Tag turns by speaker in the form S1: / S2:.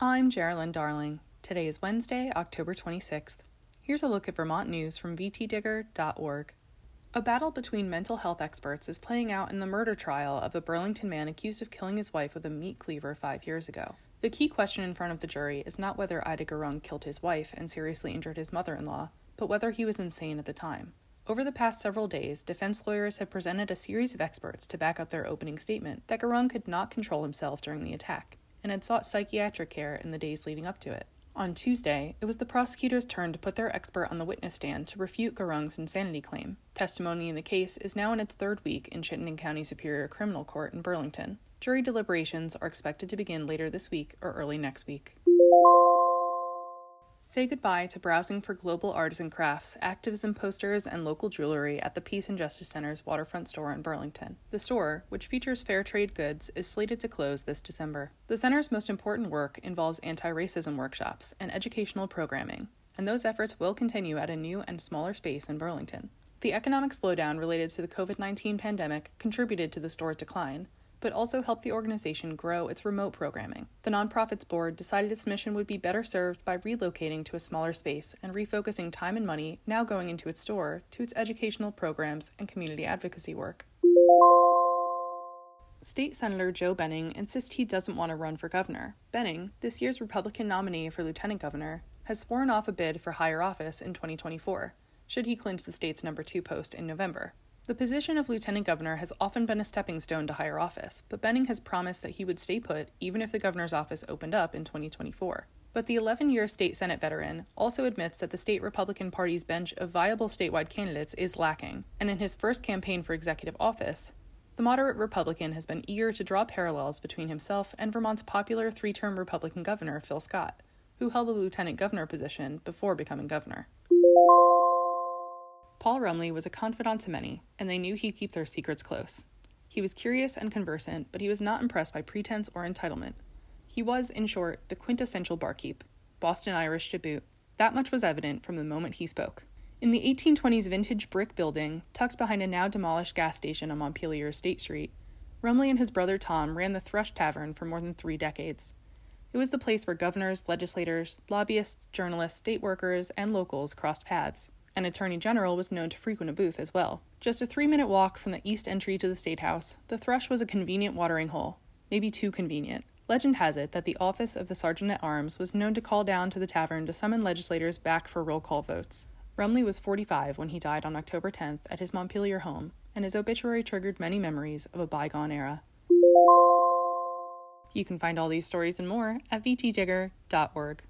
S1: I'm Geraldine Darling. Today is Wednesday, October 26th. Here's a look at Vermont news from vtdigger.org. A battle between mental health experts is playing out in the murder trial of a Burlington man accused of killing his wife with a meat cleaver five years ago. The key question in front of the jury is not whether Aita Gurung killed his wife and seriously injured his mother in law, but whether he was insane at the time. Over the past several days, defense lawyers have presented a series of experts to back up their opening statement that Gurung could not control himself during the attack and had sought psychiatric care in the days leading up to it. On Tuesday, it was the prosecutor's turn to put their expert on the witness stand to refute Gurung's insanity claim. Testimony in the case is now in its third week in Chittenden County Superior Criminal Court in Burlington. Jury deliberations are expected to begin later this week or early next week. Say goodbye to browsing for global artisan crafts, activism posters, and local jewelry at the Peace and Justice Center's waterfront store in Burlington. The store, which features fair trade goods, is slated to close this December. The center's most important work involves anti racism workshops and educational programming, and those efforts will continue at a new and smaller space in Burlington. The economic slowdown related to the COVID 19 pandemic contributed to the store's decline, but also help the organization grow its remote programming. The nonprofit's board decided its mission would be better served by relocating to a smaller space and refocusing time and money now going into its store to its educational programs and community advocacy work. State Senator Joe Benning insists he doesn't want to run for governor. Benning, this year's Republican nominee for lieutenant governor, has sworn off a bid for higher office in 2024, should he clinch the state's number two post in November. The position of lieutenant governor has often been a stepping stone to higher office, but Benning has promised that he would stay put even if the governor's office opened up in 2024. But the 11 year state Senate veteran also admits that the state Republican Party's bench of viable statewide candidates is lacking, and in his first campaign for executive office, the moderate Republican has been eager to draw parallels between himself and Vermont's popular three term Republican governor, Phil Scott, who held the lieutenant governor position before becoming governor. Paul Rumley was a confidant to many, and they knew he'd keep their secrets close. He was curious and conversant, but he was not impressed by pretense or entitlement. He was, in short, the quintessential barkeep, Boston Irish to boot. That much was evident from the moment he spoke. In the 1820s vintage brick building, tucked behind a now demolished gas station on Montpelier State Street, Rumley and his brother Tom ran the Thrush Tavern for more than three decades. It was the place where governors, legislators, lobbyists, journalists, state workers, and locals crossed paths. An attorney general was known to frequent a booth as well. Just a three minute walk from the east entry to the State House, the Thrush was a convenient watering hole, maybe too convenient. Legend has it that the office of the Sergeant at Arms was known to call down to the tavern to summon legislators back for roll call votes. Rumley was 45 when he died on October 10th at his Montpelier home, and his obituary triggered many memories of a bygone era. You can find all these stories and more at vtdigger.org.